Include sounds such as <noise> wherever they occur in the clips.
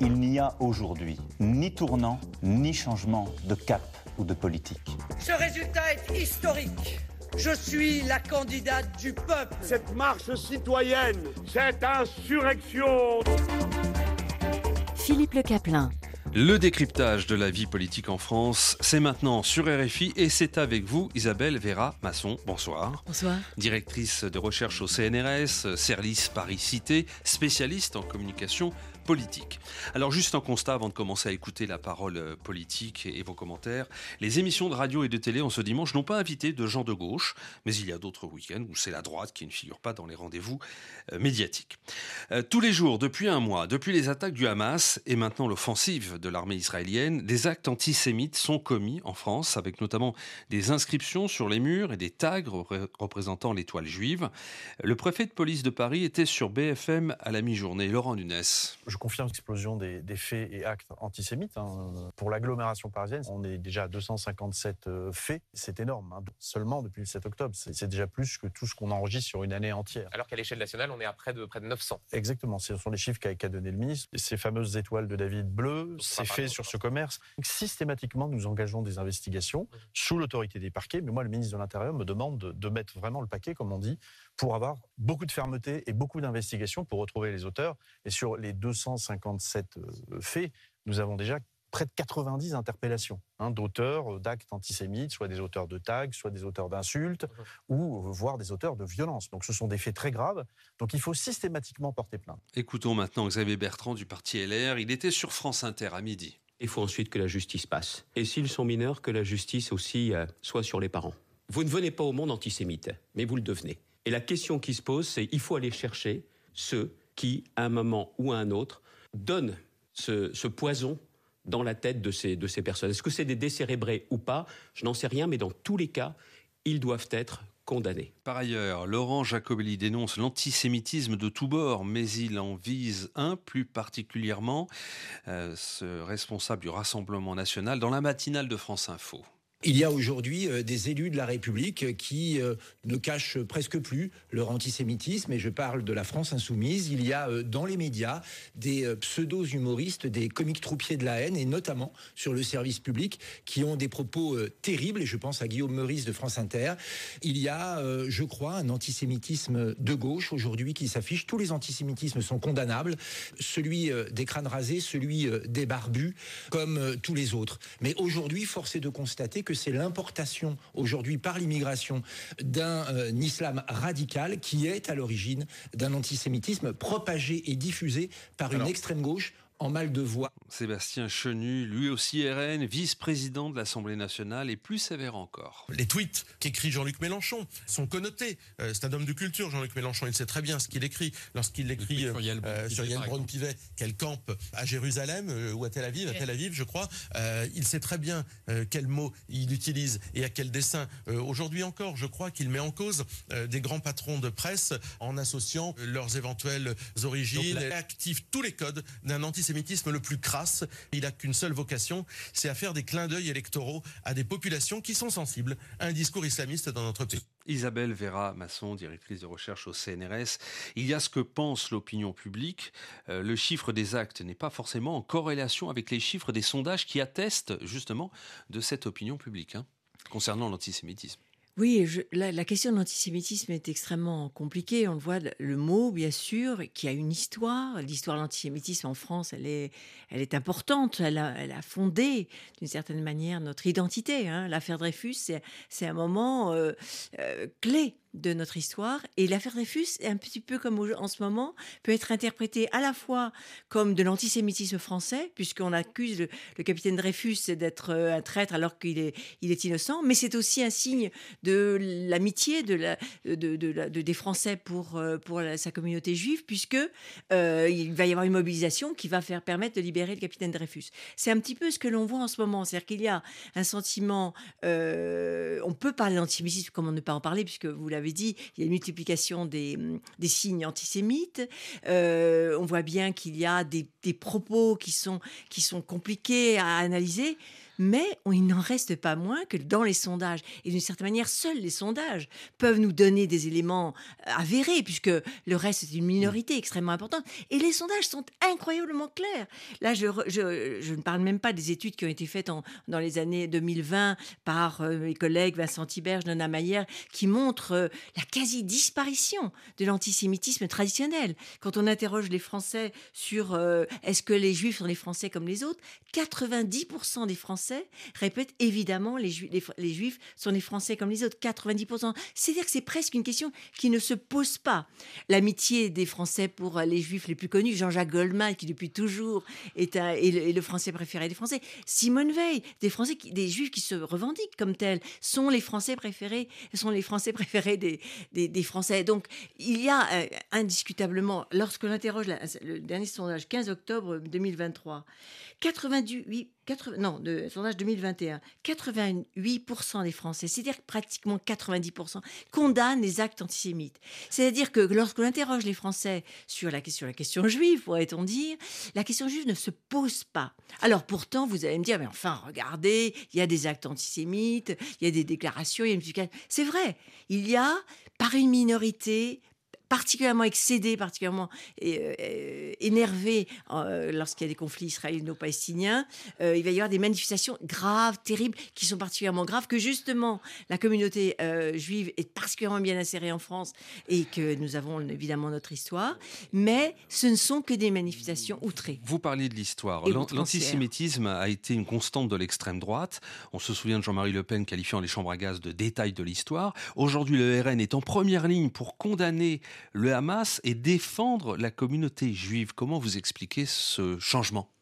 Il n'y a aujourd'hui ni tournant, ni changement de cap ou de politique. Ce résultat est historique. Je suis la candidate du peuple. Cette marche citoyenne, cette insurrection. Philippe Le Caplin. Le décryptage de la vie politique en France, c'est maintenant sur RFI et c'est avec vous Isabelle Vera Masson. Bonsoir. Bonsoir. Directrice de recherche au CNRS, Cerlis Paris Cité, spécialiste en communication politique. Alors juste un constat avant de commencer à écouter la parole euh, politique et vos commentaires. Les émissions de radio et de télé en ce dimanche n'ont pas invité de gens de gauche, mais il y a d'autres week-ends où c'est la droite qui ne figure pas dans les rendez-vous euh, médiatiques. Euh, tous les jours, depuis un mois, depuis les attaques du Hamas et maintenant l'offensive de l'armée israélienne, des actes antisémites sont commis en France, avec notamment des inscriptions sur les murs et des tags représentant l'étoile juive. Le préfet de police de Paris était sur BFM à la mi-journée. Laurent Nunes confirme l'explosion des, faits et actes antisémites. Hein. Pour l'agglomération parisienne, on est déjà à 257 euh, faits. C'est énorme, hein. seulement depuis le 7 octobre. C'est déjà plus que tout ce qu'on enregistre sur une année entière. Alors qu'à l'échelle nationale, on est à près de, près de 900. Exactement, ce sont les chiffres qu'a donné le ministre. ces fameuses étoiles de David bleu, ces faits sur ce commerce. systématiquement, nous engageons des investigations sous l'autorité des parquets. Mais moi, le ministre de l'Intérieur me demande de mettre vraiment le paquet, comme on dit, pour avoir beaucoup de fermeté et beaucoup d'investigation pour retrouver les auteurs. Et sur les 257 euh, faits, nous avons déjà près de 90 interpellations hein, d'auteurs euh, d'actes antisémites, soit des auteurs de tags, soit des auteurs d'insultes, mmh. ou euh, voire des auteurs de violences. Donc ce sont des faits très graves. Donc il faut systématiquement porter plainte. Écoutons maintenant Xavier Bertrand du parti LR. Il était sur France Inter à midi. Il faut ensuite que la justice passe. Et s'ils sont mineurs, que la justice aussi soit sur les parents. Vous ne venez pas au monde antisémite, mais vous le devenez. Et la question qui se pose, c'est il faut aller chercher ceux qui, à un moment ou à un autre, donnent ce, poison dans la tête de ces, personnes. Est-ce que c'est des décérébrés ou pas? Je n'en sais rien, mais dans tous les cas, ils doivent être condamnés. Par ailleurs, Laurent Jacobelli dénonce l'antisémitisme de tous bords, mais il en vise un plus particulièrement, euh, ce responsable du Rassemblement national, dans la matinale de France Info. Il y a aujourd'hui euh, des élus de la République qui euh, ne cachent presque plus leur antisémitisme, et je parle de la France insoumise. Il y a euh, dans les médias des pseudo-humoristes, des comiques troupiers de la haine, et notamment sur le service public, qui ont des propos terribles, et je pense à Guillaume Meurice de France Inter. Il y a, je crois, un antisémitisme de gauche aujourd'hui qui s'affiche. Tous les antisémitismes sont condamnables, celui des crânes rasés, celui des barbus, comme tous les autres. Mais aujourd'hui, force est de constater que c'est l'importation aujourd'hui par l'immigration d'un euh, islam radical qui est à l'origine d'un antisémitisme propagé et diffusé par une extrême gauche en mal de voix. Sébastien Chenu, lui aussi RN, vice-président de l'Assemblée nationale et plus sévère encore. Les tweets qu'écrit Jean-Luc Mélenchon sont connotés. Euh, c'est un homme de culture, Jean-Luc Mélenchon. Il sait très bien ce qu'il écrit lorsqu'il écrit sur Yann, euh, Braun-Pivet qu'elle campe à Jérusalem euh, ou à Tel Aviv, à Tel Aviv, je crois. il sait très bien quels mots il utilise et à quel dessin. Aujourd'hui encore, je crois qu'il met en cause des grands patrons de presse en associant leurs éventuelles origines. il active tous les codes d'un anti l'antisémitisme le plus crasse. Il n'a qu'une seule vocation, c'est à faire des clins d'œil électoraux à des populations qui sont sensibles à un discours islamiste dans notre pays. Isabelle Vera Masson, directrice de recherche au CNRS. Il y a ce que pense l'opinion publique. Euh, le chiffre des actes n'est pas forcément en corrélation avec les chiffres des sondages qui attestent justement de cette opinion publique hein, concernant l'antisémitisme. Oui, la, question de l'antisémitisme est extrêmement compliquée. On le voit, le mot, bien sûr, qui a une histoire. L'histoire de l'antisémitisme en France, elle est, elle est importante. Elle a, fondé, d'une certaine manière, notre identité. Hein. L'affaire Dreyfus, c'est un moment euh, euh, clé de notre histoire. Et l'affaire Dreyfus, un petit peu comme en ce moment, peut être interprétée à la fois comme de l'antisémitisme français, puisqu'on accuse le, capitaine Dreyfus d'être euh, un traître alors qu'il est, il est innocent, mais c'est aussi un signe de l'amitié de la, de, de, des Français pour, euh, pour sa communauté juive, puisque euh, il va y avoir une mobilisation qui va faire permettre de libérer le capitaine Dreyfus. C'est un petit peu ce que l'on voit en ce moment, c'est-à-dire qu'il y a un sentiment, on peut parler d'antisémitisme comme ne pas en parler, puisque vous l'avez dit, il y a une multiplication des, des signes antisémites. Euh, on voit bien qu'il y a des, des, propos qui sont, qui sont compliqués à analyser. Mais il n'en reste pas moins que dans les sondages, et d'une certaine manière, seuls les sondages peuvent nous donner des éléments euh, avérés, puisque le reste est une minorité extrêmement importante. Et les sondages sont incroyablement clairs. Là, je, ne parle même pas des études qui ont été faites dans les années 2020 par euh, mes collègues Vincent Tiberge, Nona Mayer, qui montrent euh, la quasi-disparition de l'antisémitisme traditionnel. Quand on interroge les Français sur est-ce que les Juifs sont les Français comme les autres, 90% des Français répètent évidemment les, les, Juifs sont les Français comme les autres. 90%. C'est-à-dire que c'est presque une question qui ne se pose pas. L'amitié des Français pour les Juifs les plus connus, Jean-Jacques Goldman, qui depuis toujours est, le, Français préféré des Français, Simone Veil, des Français, des Juifs qui se revendiquent comme tels, sont les Français préférés, sont les Français préférés des, des, Français. Donc il y a euh, indiscutablement, lorsque l'on interroge le dernier sondage, 15 octobre 2023, 98, 80, non, de sondage 2021, 88% des Français, c'est-à-dire pratiquement 90%, condamnent les actes antisémites. C'est-à-dire que lorsqu'on interroge les Français sur la question juive, pourrait-on dire, la question juive ne se pose pas. Alors pourtant, vous allez me dire, mais enfin, regardez, il y a des actes antisémites, il y a des déclarations, il y a une... C'est vrai, il y a, par une minorité, particulièrement excédé, particulièrement euh, euh, énervé euh, lorsqu'il y a des conflits israélo-palestiniens. il va y avoir des manifestations graves, terribles, qui sont particulièrement graves, que justement la communauté juive est particulièrement bien insérée en France et que nous avons évidemment notre histoire, mais ce ne sont que des manifestations outrées. Vous parliez de l'histoire. L'antisémitisme a été une constante de l'extrême droite. On se souvient de Jean-Marie Le Pen qualifiant les chambres à gaz de détails de l'histoire. Aujourd'hui, le RN est en première ligne pour condamner le Hamas et défendre la communauté juive. Comment vous expliquez ce changement?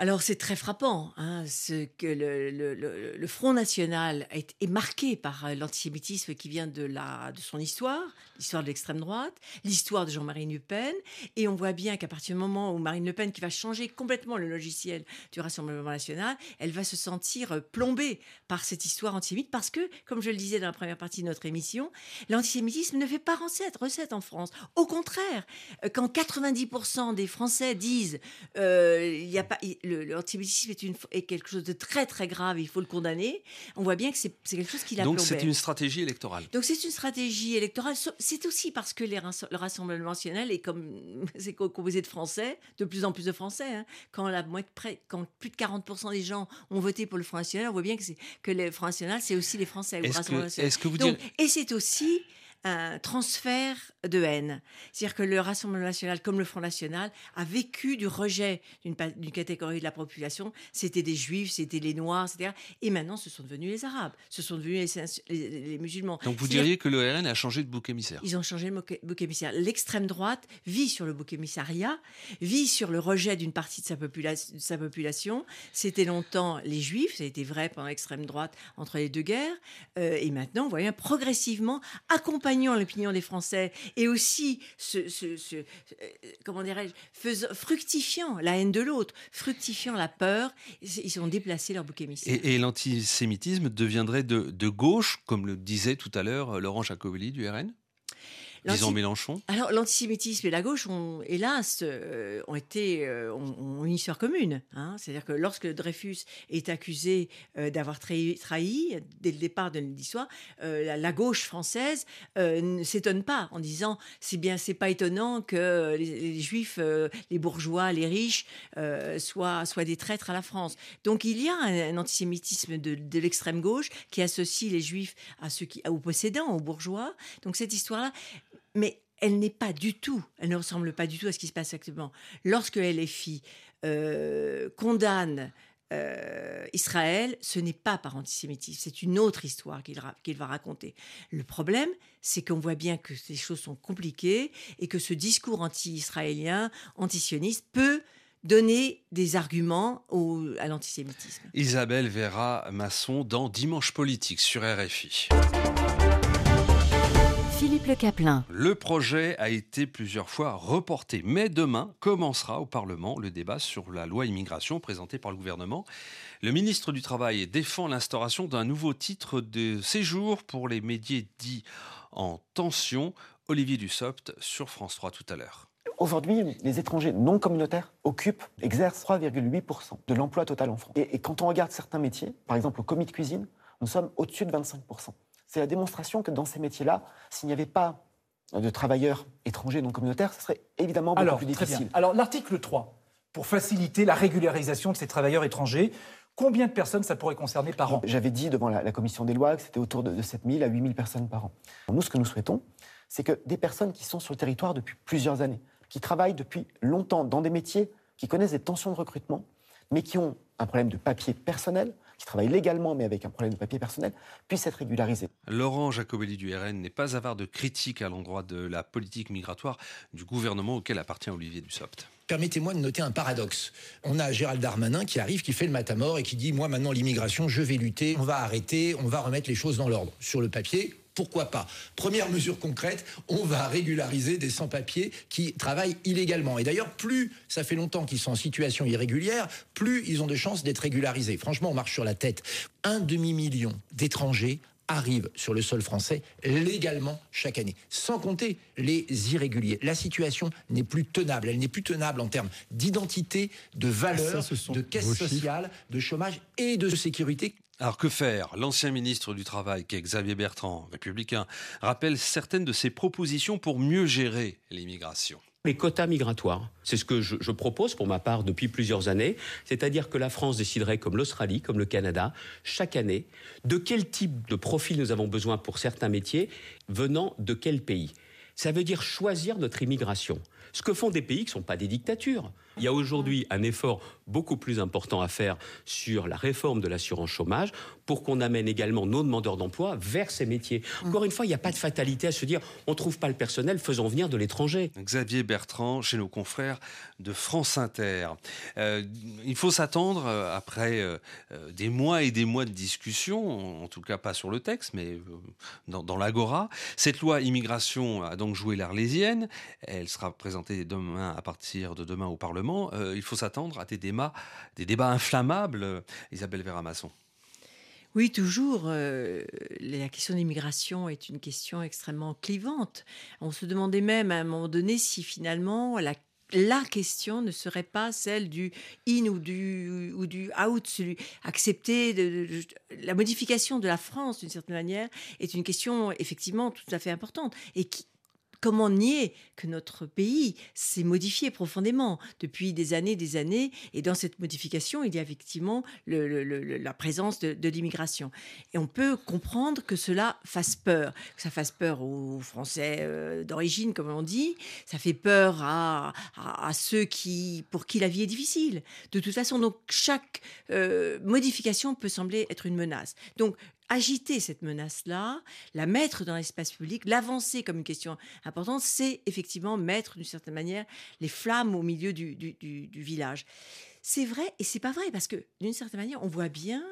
Alors c'est très frappant, hein, ce que le, Front National est, marqué par euh, l'antisémitisme qui vient de son histoire, l'histoire de l'extrême droite, l'histoire de Jean-Marie Le Pen, et on voit bien qu'à partir du moment où Marine Le Pen, qui va changer complètement le logiciel du Rassemblement national, elle va se sentir euh, plombée par cette histoire antisémite, parce que, comme je le disais dans la première partie de notre émission, l'antisémitisme ne fait pas recette, recette en France. Au contraire, euh, quand 90% des Français disent il n'y a pas l'antisémitisme est, une, est quelque chose de très très grave, il faut le condamner. On voit bien que c'est quelque chose qui l'a Donc c'est une stratégie électorale. Donc c'est une stratégie électorale. C'est aussi parce que les, le Rassemblement national est comme <laughs> c'est composé de Français, de plus en plus de Français. Hein. Quand, la, quand plus de 40% des gens ont voté pour le Front National, on voit bien que, que le Front National, c'est aussi les Français. Est-ce que, vous Et c'est aussi un transfert de haine. C'est-à-dire que le Rassemblement national, comme le Front national, a vécu du rejet d'une catégorie de la population. C'était des juifs, c'était les noirs, etc. Et maintenant, ce sont devenus les arabes, ce sont devenus les, musulmans. Donc vous diriez que le RN a changé de bouc émissaire Ils ont changé de bouc émissaire. L'extrême droite vit sur le bouc émissariat, vit sur le rejet d'une partie de sa, sa population. C'était longtemps les juifs, ça a été vrai pendant l'extrême droite entre les deux guerres. Euh, et maintenant, vous voyez, progressivement, accompagné l'opinion des Français et aussi ce, euh, comment dirais-je, fructifiant la haine de l'autre, fructifiant la peur, ils ont déplacé leur bouc émissaire. Et, l'antisémitisme deviendrait de, de, gauche, comme le disait tout à l'heure euh, Laurent Jacobelli du RN disons Mélenchon Alors l'antisémitisme et la gauche, ont, hélas, euh, ont été euh, ont, une histoire commune. Hein. C'est-à-dire que lorsque Dreyfus est accusé euh, d'avoir trahi, trahi, dès le départ de l'histoire, la, gauche française ne s'étonne pas en disant c'est bien, c'est pas étonnant que les, juifs, les bourgeois, les riches soient, soient des traîtres à la France. Donc il y a un, antisémitisme de, de l'extrême gauche qui associe les juifs à ceux qui, aux possédants, aux bourgeois. Donc cette histoire-là, mais elle n'est pas du tout, elle ne ressemble pas du tout à ce qui se passe actuellement. Lorsque LFI euh, condamne euh, Israël, ce n'est pas par antisémitisme, c'est une autre histoire qu'il va raconter. Le problème, c'est qu'on voit bien que ces choses sont compliquées et que ce discours anti-israélien, antisioniste, peut donner des arguments à l'antisémitisme. Isabelle Vera Masson dans Dimanche politique sur RFI. Philippe Le Caplin. Le projet a été plusieurs fois reporté, mais demain commencera au Parlement le débat sur la loi immigration présentée par le gouvernement. Le ministre du Travail défend l'instauration d'un nouveau titre de séjour pour les médias dits en tension. Olivier Dussopt sur France 3 tout à l'heure. Aujourd'hui, les étrangers non communautaires occupent, exercent 3,8% de l'emploi total en France. Et, quand on regarde certains métiers, par exemple au commis de cuisine, nous sommes au-dessus de 25%. C'est la démonstration que dans ces métiers-là, s'il n'y avait pas de travailleurs étrangers non communautaires, ce serait évidemment beaucoup plus difficile. Alors l'article 3, pour faciliter la régularisation de ces travailleurs étrangers, combien de personnes ça pourrait concerner par an? J'avais dit devant la, commission des lois que c'était autour de, de 7 000 à 8 000 personnes par an. Nous, ce que nous souhaitons, c'est que des personnes qui sont sur le territoire depuis plusieurs années, qui travaillent depuis longtemps dans des métiers qui connaissent des tensions de recrutement, mais qui ont un problème de papier personnel, qui travaillent légalement mais avec un problème de papier personnel, puissent être régularisés. Laurent Jacobelli du RN n'est pas avare de critiques à l'endroit de la politique migratoire du gouvernement auquel appartient Olivier Dussopt. Permettez-moi de noter un paradoxe. On a Gérald Darmanin qui arrive, qui fait le matamor et qui dit Moi, maintenant, l'immigration, je vais lutter, on va arrêter, on va remettre les choses dans l'ordre. Sur le papier, pourquoi pas? Première mesure concrète, on va régulariser des sans-papiers qui travaillent illégalement. Et d'ailleurs, plus ça fait longtemps qu'ils sont en situation irrégulière, plus ils ont de chances d'être régularisés. Franchement, on marche sur la tête. Un demi-million d'étrangers arrivent sur le sol français légalement chaque année, sans compter les irréguliers. La situation n'est plus tenable. Elle n'est plus tenable en termes d'identité, de valeur, de caisse sociale, de chômage et de sécurité. Alors que faire? L'ancien ministre du Travail, Xavier Bertrand, républicain, rappelle certaines de ses propositions pour mieux gérer l'immigration. Les quotas migratoires, c'est ce que je, propose pour ma part depuis plusieurs années, c'est-à-dire que la France déciderait, comme l'Australie, comme le Canada, chaque année, de quel type de profil nous avons besoin pour certains métiers, venant de quel pays. Ça veut dire choisir notre immigration. Ce que font des pays qui ne sont pas des dictatures. Il y a aujourd'hui un effort beaucoup plus important à faire sur la réforme de l'assurance chômage pour qu'on amène également nos demandeurs d'emploi vers ces métiers. Encore une fois, il n'y a pas de fatalité à se dire on ne trouve pas le personnel, faisons venir de l'étranger. Xavier Bertrand, chez nos confrères de France Inter. Euh, il faut s'attendre, euh, après euh, des mois et des mois de discussion, en tout cas pas sur le texte, mais dans, dans l'agora, cette loi immigration a donc joué l'arlésienne. Elle sera présentée demain à partir de demain au Parlement euh, il faut s'attendre à des débats, des débats inflammables, euh, Isabelle Véramasson. Oui, toujours. Euh, la question de l'immigration est une question extrêmement clivante. On se demandait même à un moment donné si finalement la la question ne serait pas celle du in ou du, ou du out, celui, accepter de, la modification de la France d'une certaine manière est une question effectivement tout à fait importante et qui, Comment nier que notre pays s'est modifié profondément depuis des années, des années, et dans cette modification, il y a effectivement la présence de, l'immigration. Et on peut comprendre que cela fasse peur, que ça fasse peur aux Français euh, d'origine, comme on dit, ça fait peur à, ceux qui, pour qui la vie est difficile. De toute façon, donc chaque euh, modification peut sembler être une menace. Donc agiter cette menace-là, la mettre dans l'espace public, l'avancer comme une question importante, c'est effectivement mettre d'une certaine manière les flammes au milieu du, village. C'est vrai et c'est pas vrai parce que d'une certaine manière, on voit bien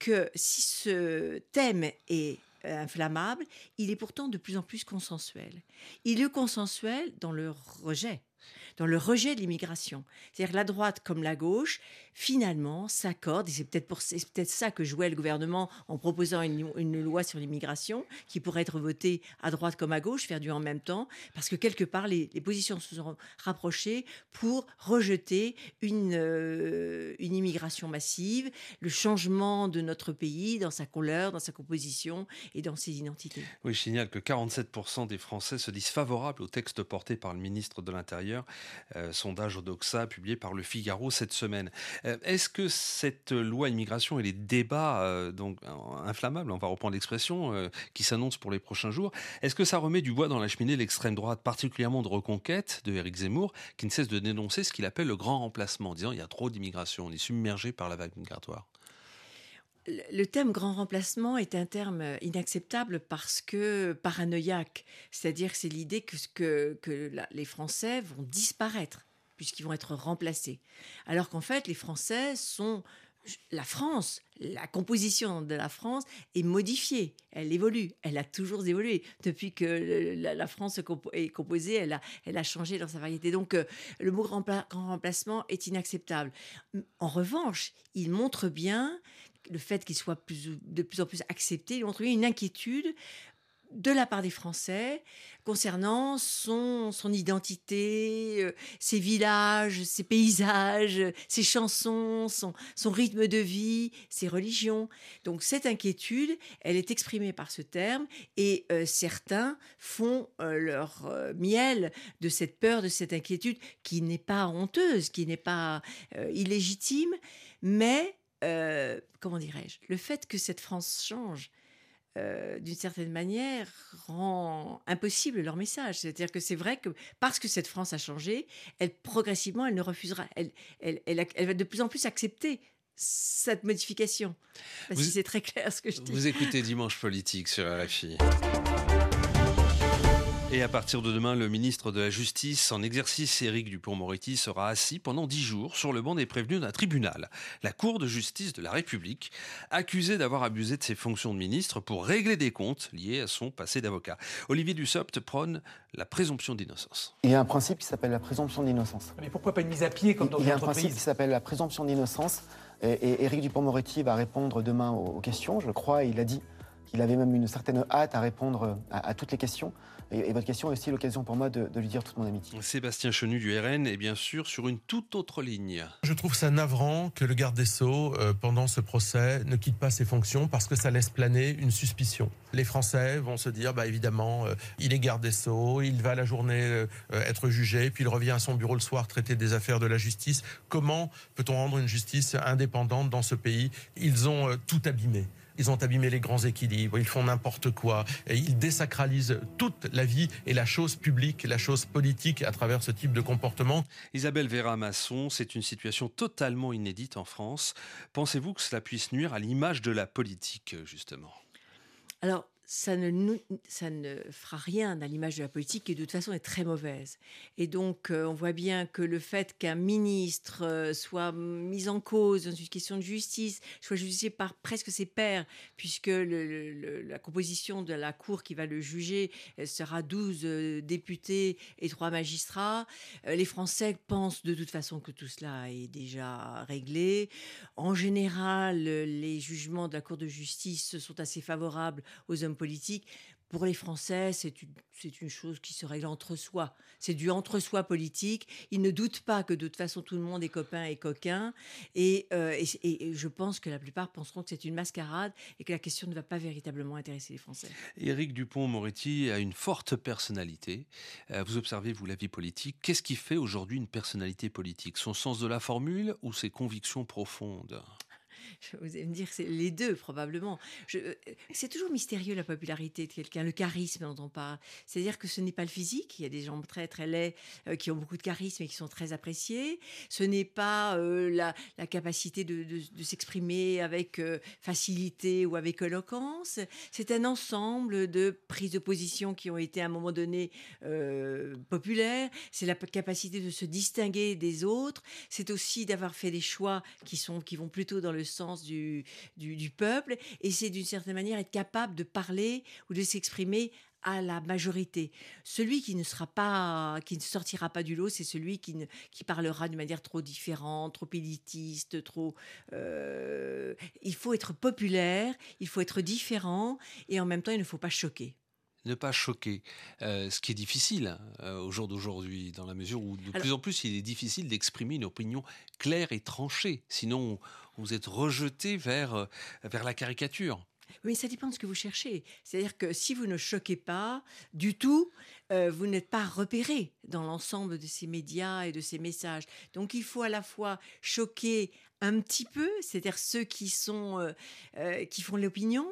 que si ce thème est euh, inflammable, il est pourtant de plus en plus consensuel. Il est consensuel dans le rejet dans le rejet de l'immigration. C'est-à-dire la droite comme la gauche, finalement, s'accordent, et c'est peut-être peut ça que jouait le gouvernement en proposant une, loi sur l'immigration, qui pourrait être votée à droite comme à gauche, faire du en même temps, parce que quelque part, les, positions se sont rapprochées pour rejeter une, euh, une immigration massive, le changement de notre pays dans sa couleur, dans sa composition et dans ses identités. Oui, je signale que 47% des Français se disent favorables au texte porté par le ministre de l'Intérieur euh, sondage Odoxa publié par Le Figaro cette semaine. Euh, est-ce que cette loi immigration et les débats euh, donc inflammables, on va reprendre l'expression, qui s'annoncent pour les prochains jours, est-ce que ça remet du bois dans la cheminée l'extrême droite, particulièrement de reconquête de Éric Zemmour, qui ne cesse de dénoncer ce qu'il appelle le grand remplacement, en disant il y a trop d'immigration, on est submergé par la vague migratoire? Le thème grand remplacement est un terme inacceptable parce que paranoïaque. C'est-à-dire c'est l'idée que, les Français vont disparaître puisqu'ils vont être remplacés. Alors qu'en fait, les Français sont la France, la composition de la France est modifiée, elle évolue, elle a toujours évolué. Depuis que la, France est composée, elle a, elle a changé dans sa variété. Donc euh, le mot grand remplacement est inacceptable. En revanche, il montre bien le fait qu'il soit de plus en plus accepté, il montre une inquiétude de la part des Français concernant son, identité, euh, ses villages, ses paysages, ses chansons, son, son rythme de vie, ses religions. Donc cette inquiétude, elle est exprimée par ce terme et euh, certains font euh, leur miel de cette peur, de cette inquiétude qui n'est pas honteuse, qui n'est pas illégitime, mais comment dirais-je, le fait que cette France change, euh, d'une certaine manière, rend impossible leur message. C'est-à-dire que c'est vrai que parce que cette France a changé, elle progressivement, elle ne refusera, elle, elle, elle, va de plus en plus accepter cette modification. si c'est très clair ce que je dis. Vous écoutez Dimanche Politique sur RFI. Et à partir de demain, le ministre de la Justice en exercice, Éric Dupont-Moretti, sera assis pendant dix jours sur le banc des prévenus d'un tribunal, la Cour de justice de la République, accusé d'avoir abusé de ses fonctions de ministre pour régler des comptes liés à son passé d'avocat. Olivier Dussopt prône la présomption d'innocence. Il y a un principe qui s'appelle la présomption d'innocence. Mais pourquoi pas une mise à pied comme dans Il y a un principe qui s'appelle la présomption d'innocence. Et, Éric Dupont-Moretti va répondre demain aux, questions, je crois. Il a dit qu'il avait même une certaine hâte à répondre à toutes les questions. Et, votre question est aussi l'occasion pour moi de, lui dire toute mon amitié. Sébastien Chenu du RN est bien sûr sur une toute autre ligne. Je trouve ça navrant que le garde des Sceaux, euh, pendant ce procès, ne quitte pas ses fonctions parce que ça laisse planer une suspicion. Les Français vont se dire, bah évidemment, euh, il est garde des Sceaux, il va la journée euh, être jugé, puis il revient à son bureau le soir traiter des affaires de la justice. Comment peut-on rendre une justice indépendante dans ce pays? Ils ont tout abîmé. Ils ont abîmé les grands équilibres, ils font n'importe quoi, et ils désacralisent toute la vie et la chose publique, la chose politique à travers ce type de comportement. Isabelle Vera Masson, c'est une situation totalement inédite en France. Pensez-vous que cela puisse nuire à l'image de la politique, justement? Alors, ça ne, ça ne fera rien à l'image de la politique qui de toute façon est très mauvaise. Et donc euh, on voit bien que le fait qu'un ministre euh, soit mis en cause dans une question de justice, soit jugé par presque ses pairs, puisque la composition de la Cour qui va le juger euh, sera 12 députés et 3 magistrats, les Français pensent de toute façon que tout cela est déjà réglé. En général, les jugements de la Cour de justice sont assez favorables aux hommes politique. Pour les Français, c'est une, une, chose qui se règle entre soi. C'est du entre-soi politique. Ils ne doutent pas que de toute façon tout le monde est copain et coquin. Et, euh, et, je pense que la plupart penseront que c'est une mascarade et que la question ne va pas véritablement intéresser les Français. Éric Dupont-Moretti a une forte personnalité. Euh, vous observez, vous, la vie politique. Qu'est-ce qui fait aujourd'hui une personnalité politique? Son sens de la formule ou ses convictions profondes? Vous allez dire, c'est les deux probablement. Euh, c'est toujours mystérieux la popularité de quelqu'un, le charisme dont on parle. C'est-à-dire que ce n'est pas le physique. Il y a des gens très très laids euh, qui ont beaucoup de charisme et qui sont très appréciés. Ce n'est pas euh, la, capacité de, s'exprimer avec facilité ou avec éloquence. C'est un ensemble de prises de position qui ont été à un moment donné populaires. C'est la capacité de se distinguer des autres. C'est aussi d'avoir fait des choix qui sont qui vont plutôt dans le sens du, du, peuple, et c'est d'une certaine manière être capable de parler ou de s'exprimer à la majorité. Celui qui ne sera pas, qui ne sortira pas du lot, c'est celui qui, ne, qui parlera d'une manière trop différente, trop élitiste, trop. Euh, il faut être populaire, il faut être différent, et en même temps, il ne faut pas choquer ne pas choquer, euh, ce qui est difficile euh, au jour d'aujourd'hui, dans la mesure où de plus en plus il est difficile d'exprimer une opinion claire et tranchée, sinon vous êtes rejeté vers, euh, vers la caricature. Oui, ça dépend de ce que vous cherchez. C'est-à-dire que si vous ne choquez pas du tout, vous n'êtes pas repéré dans l'ensemble de ces médias et de ces messages. Donc il faut à la fois choquer un petit peu, c'est-à-dire ceux qui sont qui font l'opinion,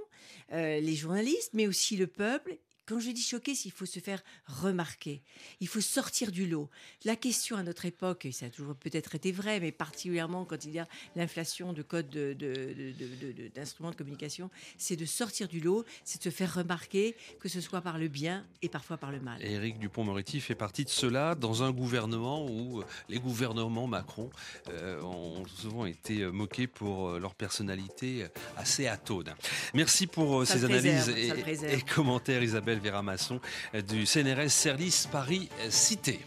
les journalistes, mais aussi le peuple, quand je dis choquer, il faut se faire remarquer. Il faut sortir du lot. La question à notre époque, et ça a toujours peut-être été vrai, mais particulièrement quand il y a l'inflation de codes d'instruments de, de, communication, c'est de sortir du lot, c'est de se faire remarquer, que ce soit par le bien et parfois par le mal. Éric Dupont-Moretti fait partie de cela dans un gouvernement où euh, les gouvernements Macron euh, ont souvent été euh, moqués pour leur personnalité assez atone. Merci pour ces analyses et commentaires, Isabelle. Vera Masson du CNRS Service Paris Cité.